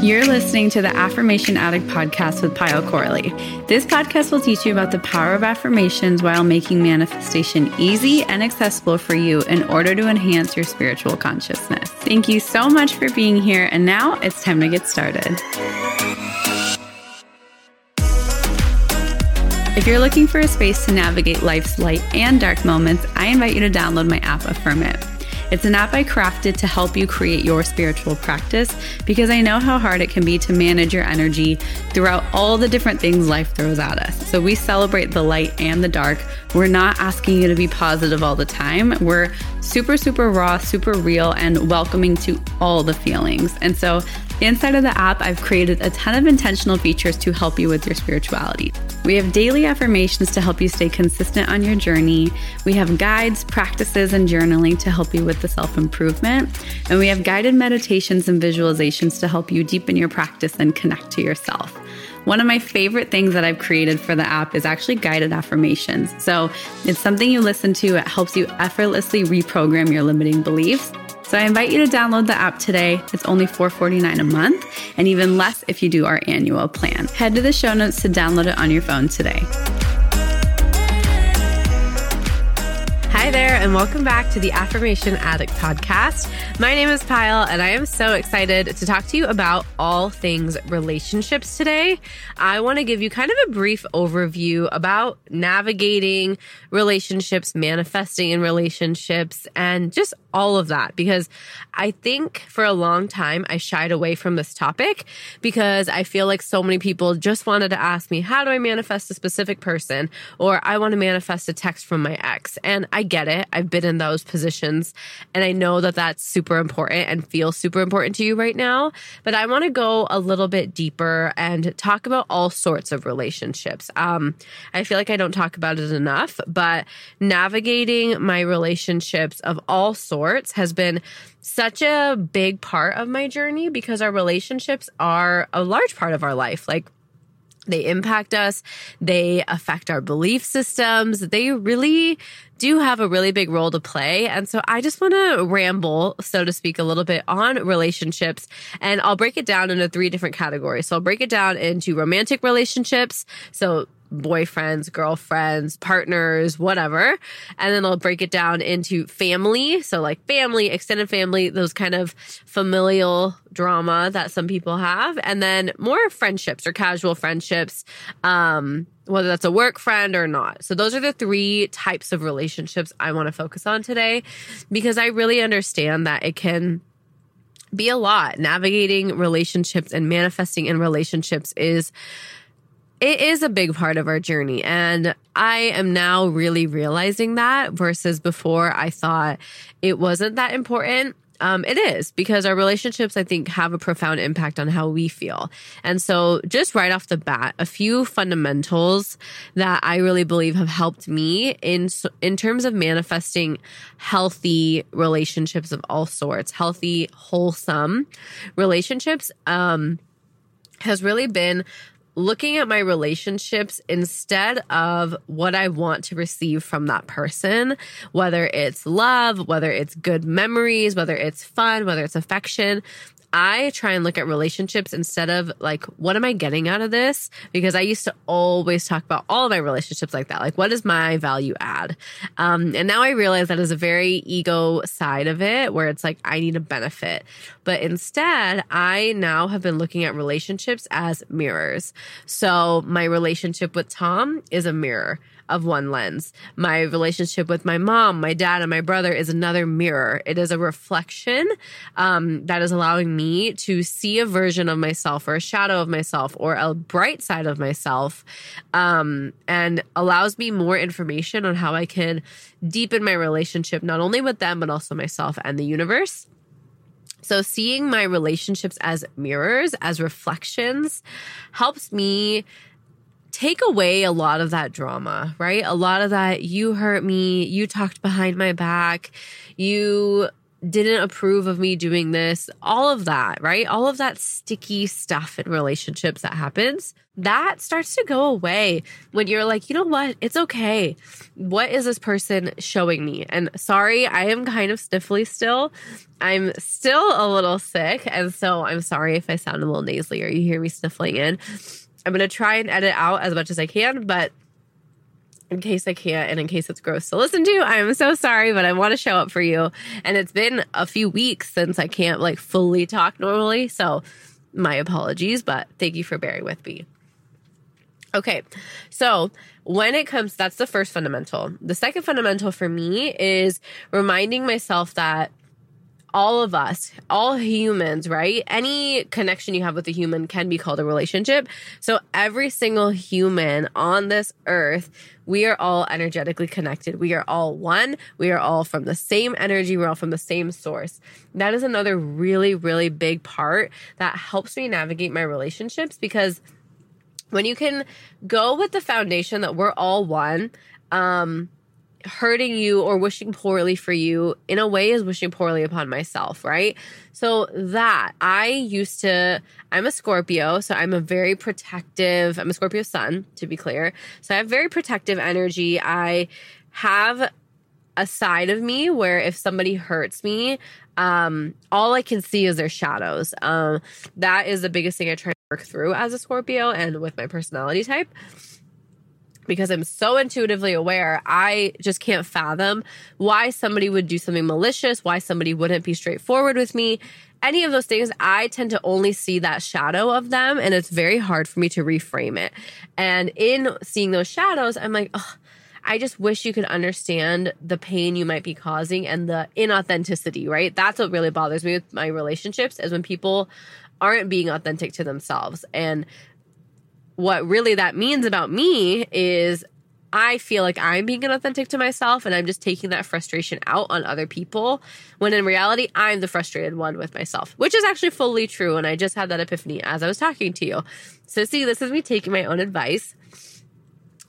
You're listening to the Affirmation Addict podcast with Payal Corley. This podcast will teach you about the power of affirmations while making manifestation easy and accessible for you in order to enhance your spiritual consciousness. Thank you so much for being here, and now it's time to get started. If you're looking for a space to navigate life's light and dark moments, I invite you to download my app, Affirm It. It's an app I crafted to help you create your spiritual practice because I know how hard it can be to manage your energy throughout all the different things life throws at us. So we celebrate the light and the dark. We're not asking you to be positive all the time. We're super, super raw, super real, and welcoming to all the feelings. And so Inside of the app, I've created a ton of intentional features to help you with your spirituality. We have daily affirmations to help you stay consistent on your journey. We have guides, practices, and journaling to help you with the self improvement. And we have guided meditations and visualizations to help you deepen your practice and connect to yourself. One of my favorite things that I've created for the app is actually guided affirmations. So it's something you listen to, it helps you effortlessly reprogram your limiting beliefs. So I invite you to download the app today. It's only $4.49 a month and even less if you do our annual plan. Head to the show notes to download it on your phone today. And welcome back to the Affirmation Addict podcast. My name is Payal, and I am so excited to talk to you about all things relationships today. I want to give you kind of a brief overview about navigating relationships, manifesting in relationships, and just all of that because I think for a long time I shied away from this topic because I feel like so many people just wanted to ask me, how do I manifest a specific person? Or I want to manifest a text from my ex. And I get it. I've been in those positions and I know that that's super important and feels super important to you right now. But I want to go a little bit deeper and talk about all sorts of relationships. Um, I feel like I don't talk about it enough, but navigating my relationships of all sorts has been such a big part of my journey because our relationships are a large part of our life. Like, they impact us. They affect our belief systems. They really do have a really big role to play. And so I just want to ramble, so to speak, a little bit on relationships. And I'll break it down into three different categories. So I'll break it down into romantic relationships. So boyfriends, girlfriends, partners, whatever. And then I'll break it down into family. So, like family, extended family, those kind of familial drama that some people have. And then more friendships or casual friendships, um, whether that's a work friend or not. So, those are the three types of relationships I want to focus on today because I really understand that it can be a lot. Navigating relationships and manifesting in relationships is it is a big part of our journey. And I am now really realizing that versus before I thought it wasn't that important. Um, it is because our relationships, I think, have a profound impact on how we feel. And so, just right off the bat, a few fundamentals that I really believe have helped me in in terms of manifesting healthy relationships of all sorts, healthy, wholesome relationships. Um, has really been looking at my relationships instead of what I want to receive from that person, whether it's love, whether it's good memories, whether it's fun, whether it's affection. I try and look at relationships instead of like, what am I getting out of this? Because I used to always talk about all of my relationships like that. Like, what is my value add? Um, and now I realize that is a very ego side of it where it's like, I need a benefit. But instead, I now have been looking at relationships as mirrors. So my relationship with Tom is a mirror. Of one lens. My relationship with my mom, my dad, and my brother is another mirror. It is a reflection um, that is allowing me to see a version of myself or a shadow of myself or a bright side of myself um, and allows me more information on how I can deepen my relationship, not only with them, but also myself and the universe. So, seeing my relationships as mirrors, as reflections, helps me take away a lot of that drama, right? A lot of that, you hurt me, you talked behind my back, you didn't approve of me doing this, all of that, right? All of that sticky stuff in relationships that happens, that starts to go away when you're like, you know what? It's okay. What is this person showing me? And sorry, I am kind of sniffly still. I'm still a little sick. And so I'm sorry if I sound a little nasally or you hear me sniffling in. I'm going to try and edit out as much as I can, but in case I can't and in case it's gross to listen to, I'm so sorry, but I want to show up for you. And it's been a few weeks since I can't like fully talk normally. So my apologies, but thank you for bearing with me. Okay, so when it comes, that's the first fundamental. The second fundamental for me is reminding myself that all of us, all humans, right? Any connection you have with a human can be called a relationship. So every single human on this earth, we are all energetically connected. We are all one. We are all from the same energy. We're all from the same source. That is another really, really big part that helps me navigate my relationships because when you can go with the foundation that we're all one, um, hurting you or wishing poorly for you in a way is wishing poorly upon myself, right? So that I used to, I'm a Scorpio, so I'm a very protective, I'm a Scorpio sun, to be clear. So I have very protective energy. I have a side of me where if somebody hurts me, um, all I can see is their shadows. Um, that is the biggest thing I try to work through as a Scorpio and with my personality type because I'm so intuitively aware, I just can't fathom why somebody would do something malicious, why somebody wouldn't be straightforward with me. Any of those things, I tend to only see that shadow of them, and it's very hard for me to reframe it. And in seeing those shadows, I'm like, oh, I just wish you could understand the pain you might be causing and the inauthenticity, right? That's what really bothers me with my relationships is when people aren't being authentic to themselves. And what really that means about me is I feel like I'm being inauthentic to myself and I'm just taking that frustration out on other people when in reality I'm the frustrated one with myself, which is actually fully true. And I just had that epiphany as I was talking to you. So, see, this is me taking my own advice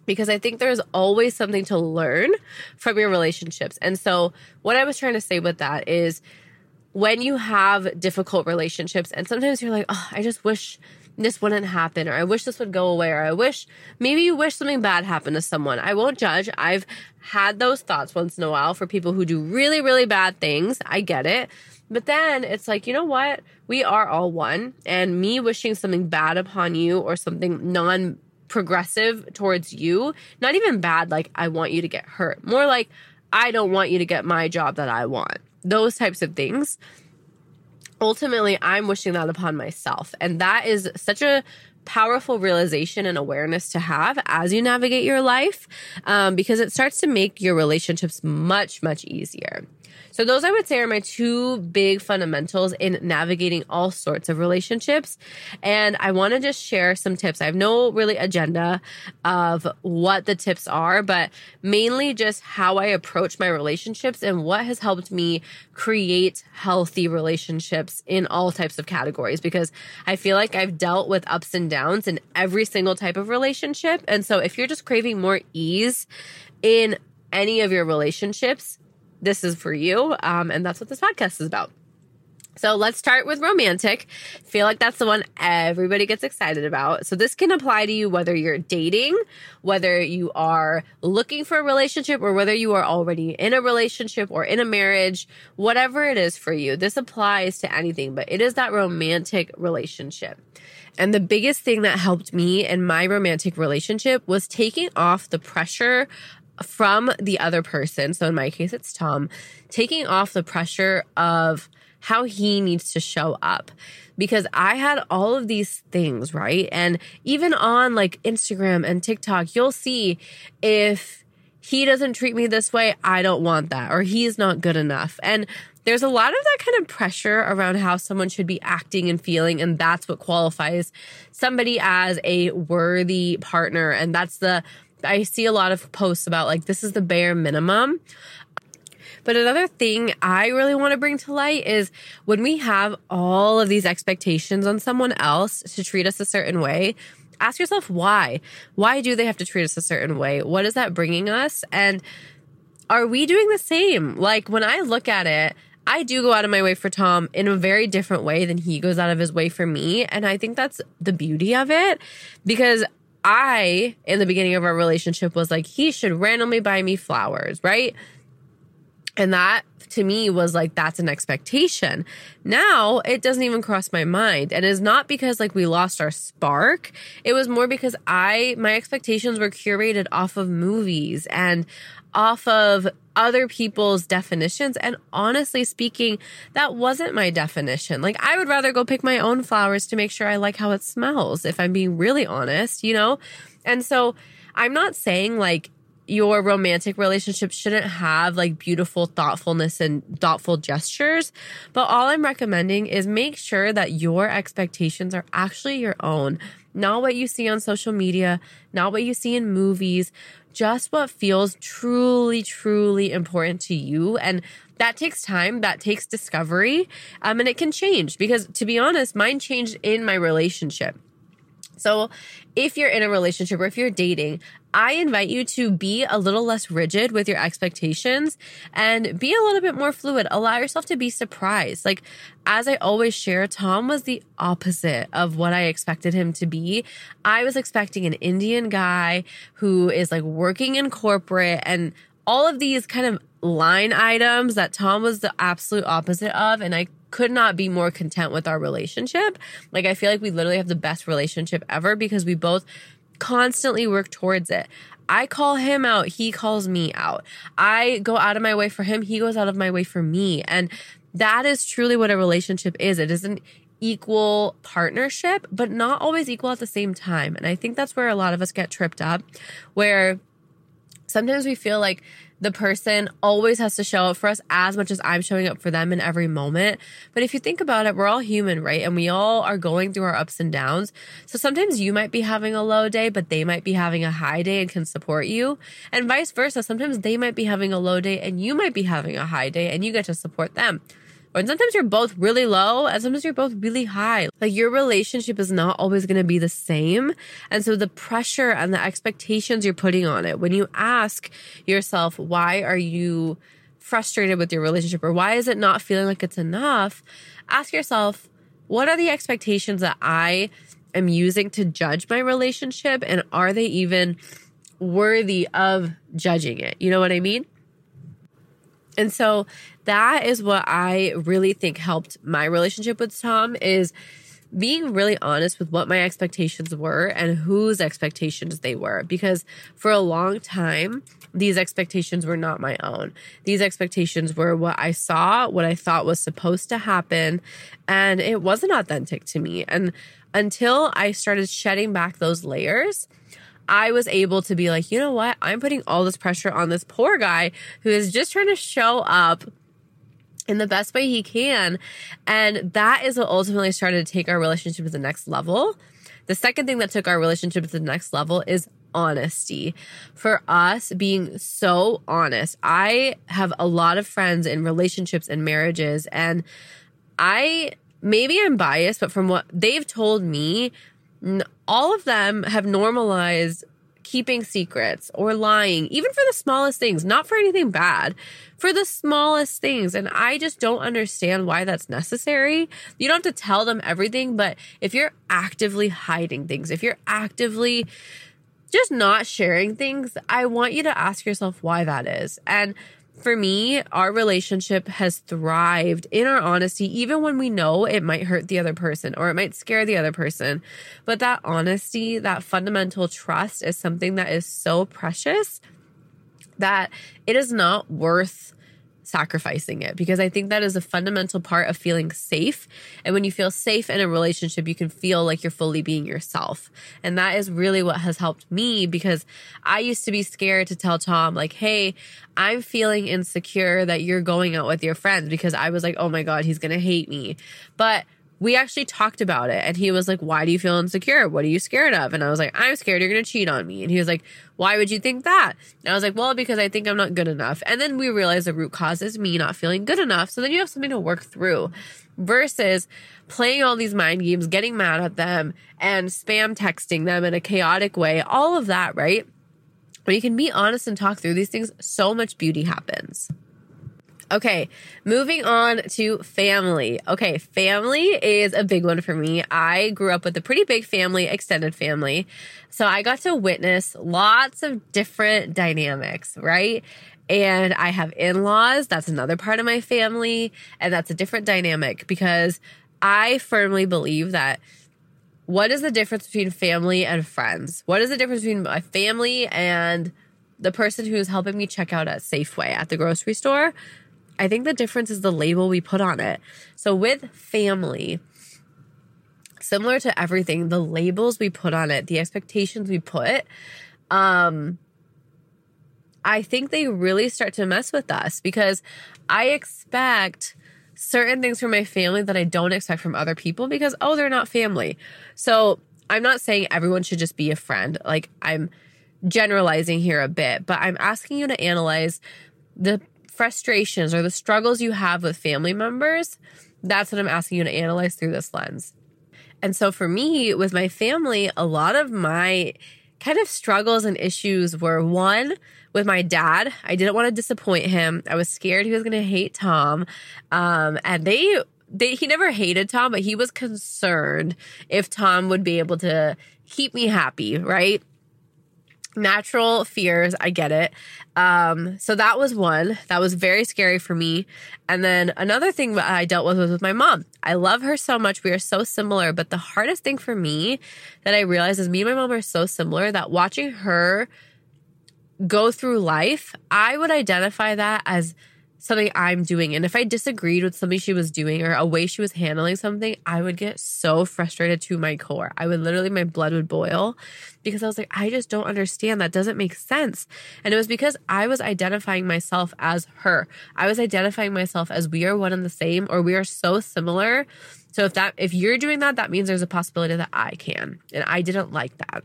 because I think there's always something to learn from your relationships. And so, what I was trying to say with that is when you have difficult relationships, and sometimes you're like, oh, I just wish this wouldn't happen or I wish this would go away or I wish maybe you wish something bad happened to someone. I won't judge. I've had those thoughts once in a while for people who do really, really bad things. I get it. But then it's like, you know what? We are all one. And me wishing something bad upon you or something non progressive towards you, not even bad, like I want you to get hurt, more like I don't want you to get my job that I want. Those types of things ultimately I'm wishing that upon myself. And that is such a powerful realization and awareness to have as you navigate your life um, because it starts to make your relationships much, much easier. So, those I would say are my two big fundamentals in navigating all sorts of relationships. And I want to just share some tips. I have no really agenda of what the tips are, but mainly just how I approach my relationships and what has helped me create healthy relationships in all types of categories because I feel like I've dealt with ups downs in every single type of relationship. And so, if you're just craving more ease in any of your relationships, this is for you. Um, and that's what this podcast is about. So let's start with romantic. Feel like that's the one everybody gets excited about. So this can apply to you whether you're dating, whether you are looking for a relationship, or whether you are already in a relationship or in a marriage, whatever it is for you. This applies to anything, but it is that romantic relationship. And the biggest thing that helped me in my romantic relationship was taking off the pressure from the other person. So in my case, it's Tom, taking off the pressure of how he needs to show up. Because I had all of these things, right? And even on like Instagram and TikTok, you'll see if he doesn't treat me this way, I don't want that, or he's not good enough. And there's a lot of that kind of pressure around how someone should be acting and feeling. And that's what qualifies somebody as a worthy partner. And that's the, I see a lot of posts about like, this is the bare minimum. But another thing I really want to bring to light is when we have all of these expectations on someone else to treat us a certain way, ask yourself why. Why do they have to treat us a certain way? What is that bringing us? And are we doing the same? Like when I look at it, I do go out of my way for Tom in a very different way than he goes out of his way for me. And I think that's the beauty of it because I, in the beginning of our relationship, was like, he should randomly buy me flowers, right? And that to me was like, that's an expectation. Now it doesn't even cross my mind. And it's not because like we lost our spark. It was more because I, my expectations were curated off of movies and off of other people's definitions. And honestly speaking, that wasn't my definition. Like, I would rather go pick my own flowers to make sure I like how it smells, if I'm being really honest, you know? And so I'm not saying like your romantic relationship shouldn't have like beautiful thoughtfulness and thoughtful gestures. But all I'm recommending is make sure that your expectations are actually your own, not what you see on social media, not what you see in movies, just what feels truly, truly important to you. And that takes time, that takes discovery, um, and it can change because to be honest, mine changed in my relationship. So, if you're in a relationship or if you're dating, I invite you to be a little less rigid with your expectations and be a little bit more fluid. Allow yourself to be surprised. Like, as I always share, Tom was the opposite of what I expected him to be. I was expecting an Indian guy who is like working in corporate and all of these kind of line items that Tom was the absolute opposite of. And I could not be more content with our relationship. Like, I feel like we literally have the best relationship ever because we both constantly work towards it. I call him out, he calls me out. I go out of my way for him, he goes out of my way for me. And that is truly what a relationship is. It isn't equal partnership, but not always equal at the same time. And I think that's where a lot of us get tripped up, where sometimes we feel like the person always has to show up for us as much as I'm showing up for them in every moment. But if you think about it, we're all human, right? And we all are going through our ups and downs. So sometimes you might be having a low day, but they might be having a high day and can support you. And vice versa. Sometimes they might be having a low day and you might be having a high day and you get to support them. And sometimes you're both really low and sometimes you're both really high. Like your relationship is not always going to be the same. And so the pressure and the expectations you're putting on it, when you ask yourself, why are you frustrated with your relationship or why is it not feeling like it's enough? Ask yourself, what are the expectations that I am using to judge my relationship? And are they even worthy of judging it? You know what I mean? And so that is what I really think helped my relationship with Tom is being really honest with what my expectations were and whose expectations they were because for a long time these expectations were not my own. These expectations were what I saw, what I thought was supposed to happen, and it wasn't authentic to me. And until I started shedding back those layers, I was able to be like, you know what? I'm putting all this pressure on this poor guy who is just trying to show up in the best way he can. And that is what ultimately started to take our relationship to the next level. The second thing that took our relationship to the next level is honesty. For us being so honest. I have a lot of friends in relationships and marriages and I maybe I'm biased, but from what they've told me, all of them have normalized keeping secrets or lying, even for the smallest things, not for anything bad, for the smallest things. And I just don't understand why that's necessary. You don't have to tell them everything, but if you're actively hiding things, if you're actively just not sharing things, I want you to ask yourself why that is. And for me, our relationship has thrived in our honesty, even when we know it might hurt the other person or it might scare the other person. But that honesty, that fundamental trust is something that is so precious that it is not worth sacrificing it because I think that is a fundamental part of feeling safe. And when you feel safe in a relationship, you can feel like you're fully being yourself. And that is really what has helped me because I used to be scared to tell Tom, like, hey, I'm feeling insecure that you're going out with your friends because I was like, oh my God, he's going to hate me. But we actually talked about it and he was like, Why do you feel insecure? What are you scared of? And I was like, I'm scared you're going to cheat on me. And he was like, Why would you think that? And I was like, Well, because I think I'm not good enough. And then we realized the root cause is me not feeling good enough. So then you have something to work through versus playing all these mind games, getting mad at them and spam texting them in a chaotic way. All of that, right? When you can be honest and talk through these things, so much beauty happens. Okay, moving on to family. Okay, family is a big one for me. I grew up with a pretty big family, extended family. So I got to witness lots of different dynamics, right? And I have in laws. That's another part of my family. And that's a different dynamic because I firmly believe that what is the difference between family and friends? What is the difference between my family and the person who's helping me check out at Safeway at the grocery store? I think the difference is the label we put on it. So with family, similar to everything, the labels we put on it, the expectations we put, um, I think they really start to mess with us because I expect certain things from my family that I don't expect from other people because, oh, they're not family. So I'm not saying everyone should just be a friend. Like I'm generalizing here a bit, but I'm asking you to analyze the frustrations or the struggles you have with family members, that's what I'm asking you to analyze through this lens. And so for me, with my family, a lot of my kind of struggles and issues were one, with my dad. I didn't want to disappoint him. I was scared he was going to hate Tom. Um, and they, they, he never hated Tom, but he was concerned if Tom would be able to keep me happy, right? Natural fears. I get it. Um, so that was one that was very scary for me. And then another thing that I dealt with was with my mom. I love her so much. We are so similar. But the hardest thing for me that I realized is me and my mom are so similar that watching her go through life, I would identify that as something I'm doing. And if I disagreed with something she was doing or a way she was handling something, I would get so frustrated to my core. I would literally, my blood would boil because I was like, I just don't understand. That doesn't make sense. And it was because I was identifying myself as her. I was identifying myself as we are one and the same or we are so similar. So if that, if you're doing that, that means there's a possibility that I can. And I didn't like that.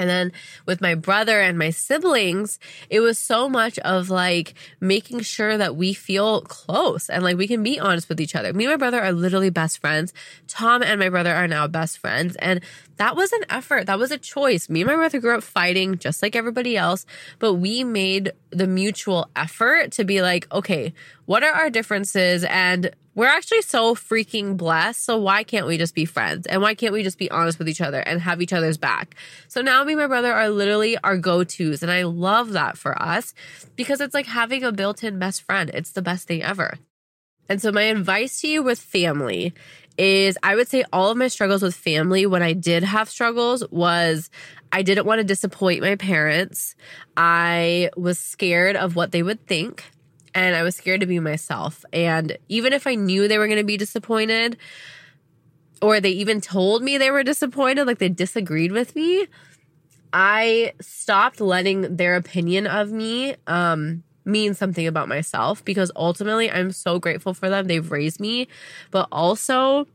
And then with my brother and my siblings, it was so much of like making sure that we feel close and like we can be honest with each other. Me and my brother are literally best friends. Tom and my brother are now best friends. And that was an effort. That was a choice. Me and my brother grew up fighting just like everybody else, but we made the mutual effort to be like, okay, what are our differences? And we're actually so freaking blessed. So why can't we just be friends? And why can't we just be honest with each other and have each other's back? So now me and my brother are literally our go-tos. And I love that for us because it's like having a built-in best friend. It's the best thing ever. And so my advice to you with family is I would say all of my struggles with family when I did have struggles was I didn't want to disappoint my parents. I was scared of what they would think and I was scared to be myself. And even if I knew they were going to be disappointed, or they even told me they were disappointed, like they disagreed with me, I stopped letting their opinion of me um, mean something about myself because ultimately I'm so grateful for them. They've raised me, but also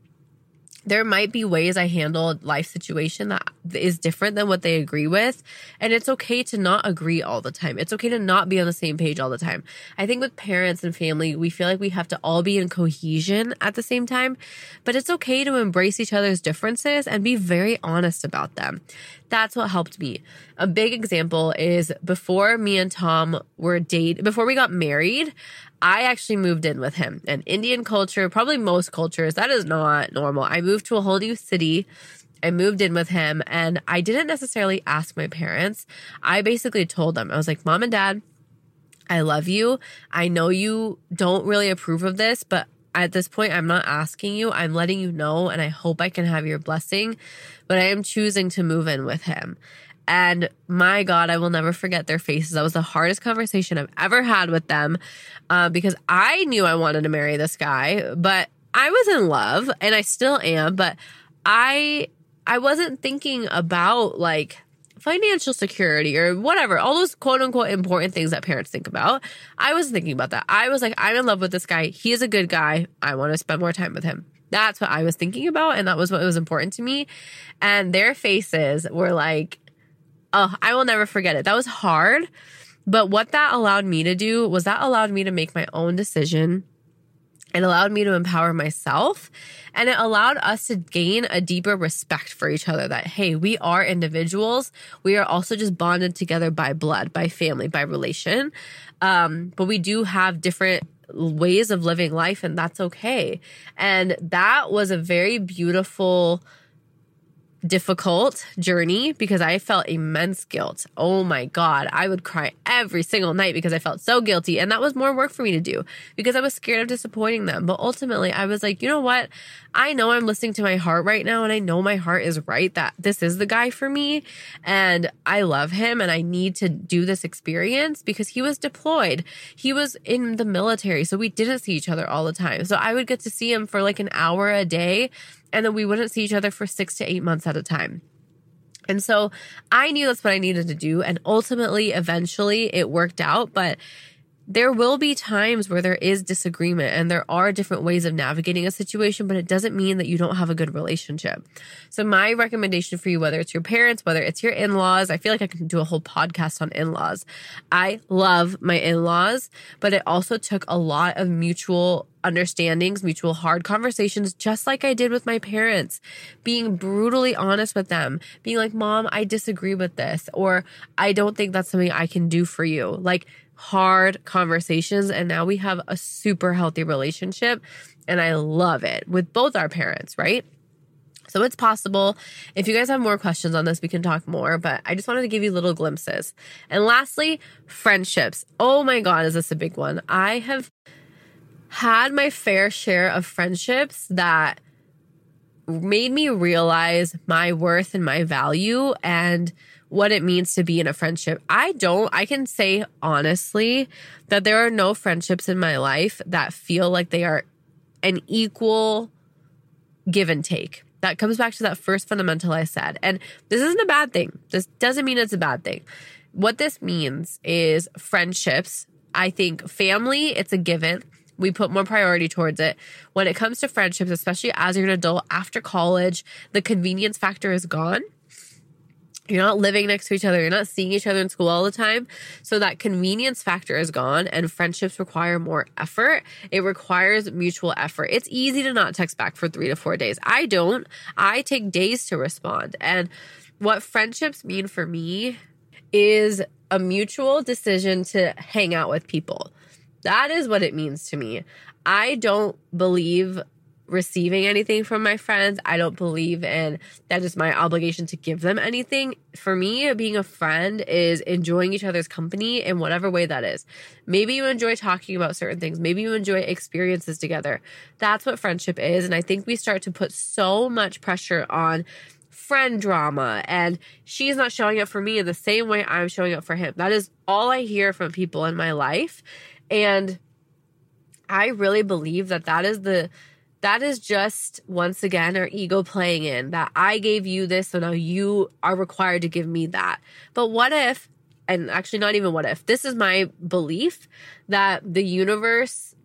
there might be ways I handle life situation that is different than what they agree with. And it's okay to not agree all the time. It's okay to not be on the same page all the time. I think with parents and family, we feel like we have to all be in cohesion at the same time, but it's okay to embrace each other's differences and be very honest about them. That's what helped me. A big example is before me and Tom were date, before we got married, I actually moved in with him. And Indian culture, probably most cultures, that is not normal. I moved to a whole new city. I moved in with him and I didn't necessarily ask my parents. I basically told them, I was like, Mom and Dad, I love you. I know you don't really approve of this, but at this point, I'm not asking you. I'm letting you know, and I hope I can have your blessing. But I am choosing to move in with him. And my God, I will never forget their faces. That was the hardest conversation I've ever had with them uh, because I knew I wanted to marry this guy, but I was in love and I still am, but I I wasn't thinking about like financial security or whatever, all those quote unquote important things that parents think about. I was thinking about that. I was like, I'm in love with this guy. He is a good guy. I want to spend more time with him. That's what I was thinking about. And that was what was important to me. And their faces were like, oh, I will never forget it. That was hard. But what that allowed me to do was that allowed me to make my own decision it allowed me to empower myself and it allowed us to gain a deeper respect for each other that, hey, we are individuals. We are also just bonded together by blood, by family, by relation. Um, but we do have different ways of living life and that's okay. And that was a very beautiful difficult journey because I felt immense guilt. Oh my God. I would cry every single night because I felt so guilty. And that was more work for me to do because I was scared of disappointing them. But ultimately, I was like, you know what? I know I'm listening to my heart right now. And I know my heart is right that this is the guy for me. And I love him and I need to do this experience because he was deployed. He was in the military. So we didn't see each other all the time. So I would get to see him for like an hour a day and then we wouldn't see each other for six to eight months at a time. And so I knew that's what I needed to do. And ultimately, eventually, it worked out. But there will be times where there is disagreement and there are different ways of navigating a situation, but it doesn't mean that you don't have a good relationship. So my recommendation for you, whether it's your parents, whether it's your in-laws, I feel like I can do a whole podcast on in-laws. I love my in-laws, but it also took a lot of mutual understandings, mutual hard conversations, just like I did with my parents, being brutally honest with them, being like, mom, I disagree with this, or I don't think that's something I can do for you. Like, hard conversations. And now we have a super healthy relationship. And I love it with both our parents, right? So it's possible. If you guys have more questions on this, we can talk more, but I just wanted to give you little glimpses. And lastly, friendships. Oh my God, is this a big one? I have had my fair share of friendships that made me realize my worth and my value and what it means to be in a friendship. I don't, I can say honestly that there are no friendships in my life that feel like they are an equal give and take. That comes back to that first fundamental I said. And this isn't a bad thing. This doesn't mean it's a bad thing. What this means is friendships. I think family, it's a given. We put more priority towards it. When it comes to friendships, especially as you're an adult after college, the convenience factor is gone you're not living next to each other. You're not seeing each other in school all the time. So that convenience factor is gone and friendships require more effort. It requires mutual effort. It's easy to not text back for three to four days. I don't. I take days to respond. And what friendships mean for me is a mutual decision to hang out with people. That is what it means to me. I don't believe receiving anything from my friends. I don't believe in that is my obligation to give them anything. For me, being a friend is enjoying each other's company in whatever way that is. Maybe you enjoy talking about certain things. Maybe you enjoy experiences together. That's what friendship is. And I think we start to put so much pressure on friend drama and she's not showing up for me in the same way I'm showing up for him. That is all I hear from people in my life. And I really believe that that is the that is just once again our ego playing in that I gave you this, so now you are required to give me that. But what if, and actually, not even what if, this is my belief that the universe,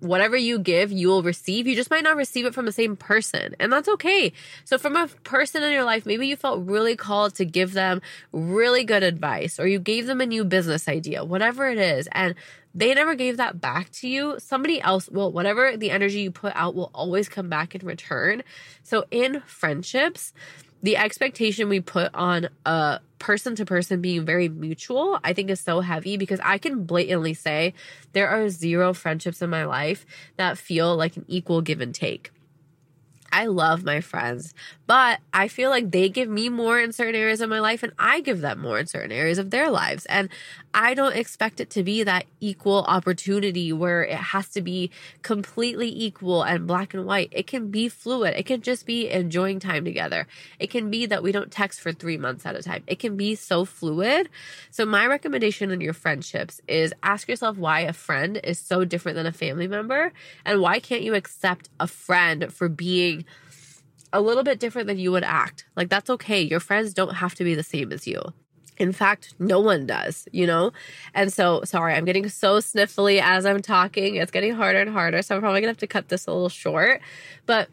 whatever you give, you will receive. You just might not receive it from the same person, and that's okay. So, from a person in your life, maybe you felt really called to give them really good advice, or you gave them a new business idea, whatever it is. And they never gave that back to you. Somebody else will, whatever the energy you put out will always come back in return. So in friendships, the expectation we put on a person to person being very mutual, I think is so heavy because I can blatantly say there are zero friendships in my life that feel like an equal give and take. I love my friends, But I feel like they give me more in certain areas of my life and I give them more in certain areas of their lives. And I don't expect it to be that equal opportunity where it has to be completely equal and black and white. It can be fluid. It can just be enjoying time together. It can be that we don't text for three months at a time. It can be so fluid. So my recommendation on your friendships is ask yourself why a friend is so different than a family member and why can't you accept a friend for being a little bit different than you would act. Like that's okay. Your friends don't have to be the same as you. In fact, no one does, you know? And so, sorry, I'm getting so sniffly as I'm talking. It's getting harder and harder. So, I'm probably gonna have to cut this a little short. But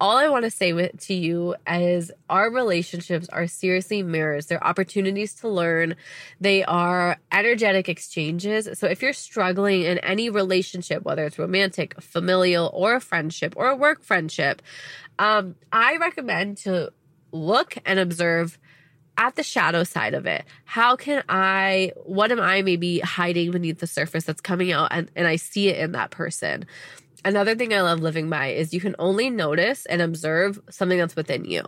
all I want to say with, to you is our relationships are seriously mirrors. They're opportunities to learn. They are energetic exchanges. So if you're struggling in any relationship, whether it's romantic, familial, or a friendship or a work friendship, um, I recommend to look and observe at the shadow side of it. How can I, what am I maybe hiding beneath the surface that's coming out and, and I see it in that person? Another thing I love living by is you can only notice and observe something that's within you.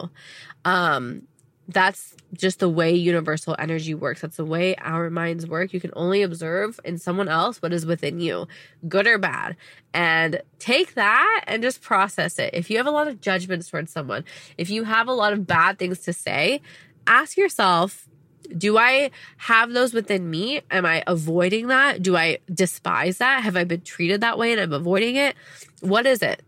Um, that's just the way universal energy works. That's the way our minds work. You can only observe in someone else what is within you, good or bad. And take that and just process it. If you have a lot of judgments towards someone, if you have a lot of bad things to say, ask yourself do I have those within me? Am I avoiding that? Do I despise that? Have I been treated that way and I'm avoiding it? What is it?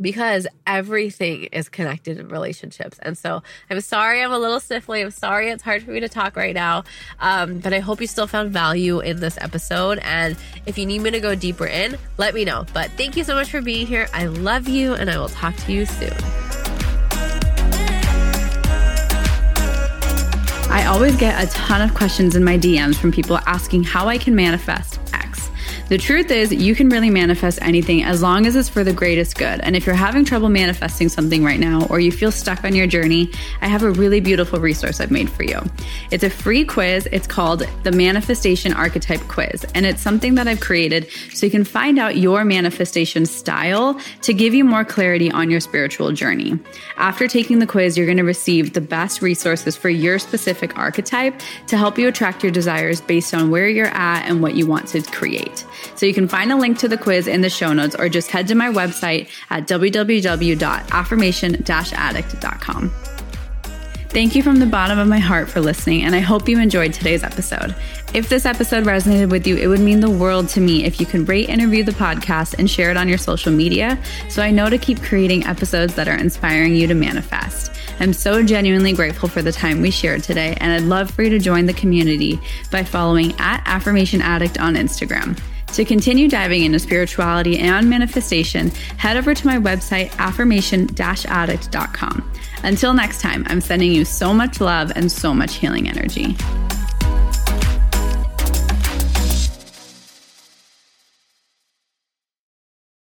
Because everything is connected in relationships. And so I'm sorry I'm a little sniffly. I'm sorry it's hard for me to talk right now. Um, but I hope you still found value in this episode. And if you need me to go deeper in, let me know. But thank you so much for being here. I love you, and I will talk to you soon. Always get a ton of questions in my DMs from people asking how I can manifest the truth is, you can really manifest anything as long as it's for the greatest good. And if you're having trouble manifesting something right now, or you feel stuck on your journey, I have a really beautiful resource I've made for you. It's a free quiz. It's called the Manifestation Archetype Quiz. And it's something that I've created so you can find out your manifestation style to give you more clarity on your spiritual journey. After taking the quiz, you're going to receive the best resources for your specific archetype to help you attract your desires based on where you're at and what you want to create. So you can find a link to the quiz in the show notes or just head to my website at www.affirmation-addict.com. Thank you from the bottom of my heart for listening, and I hope you enjoyed today's episode. If this episode resonated with you, it would mean the world to me if you could rate and review the podcast and share it on your social media so I know to keep creating episodes that are inspiring you to manifest. I'm so genuinely grateful for the time we shared today, and I'd love for you to join the community by following at Affirmation Addict on Instagram. To continue diving into spirituality and manifestation, head over to my website, affirmation addict.com. Until next time, I'm sending you so much love and so much healing energy.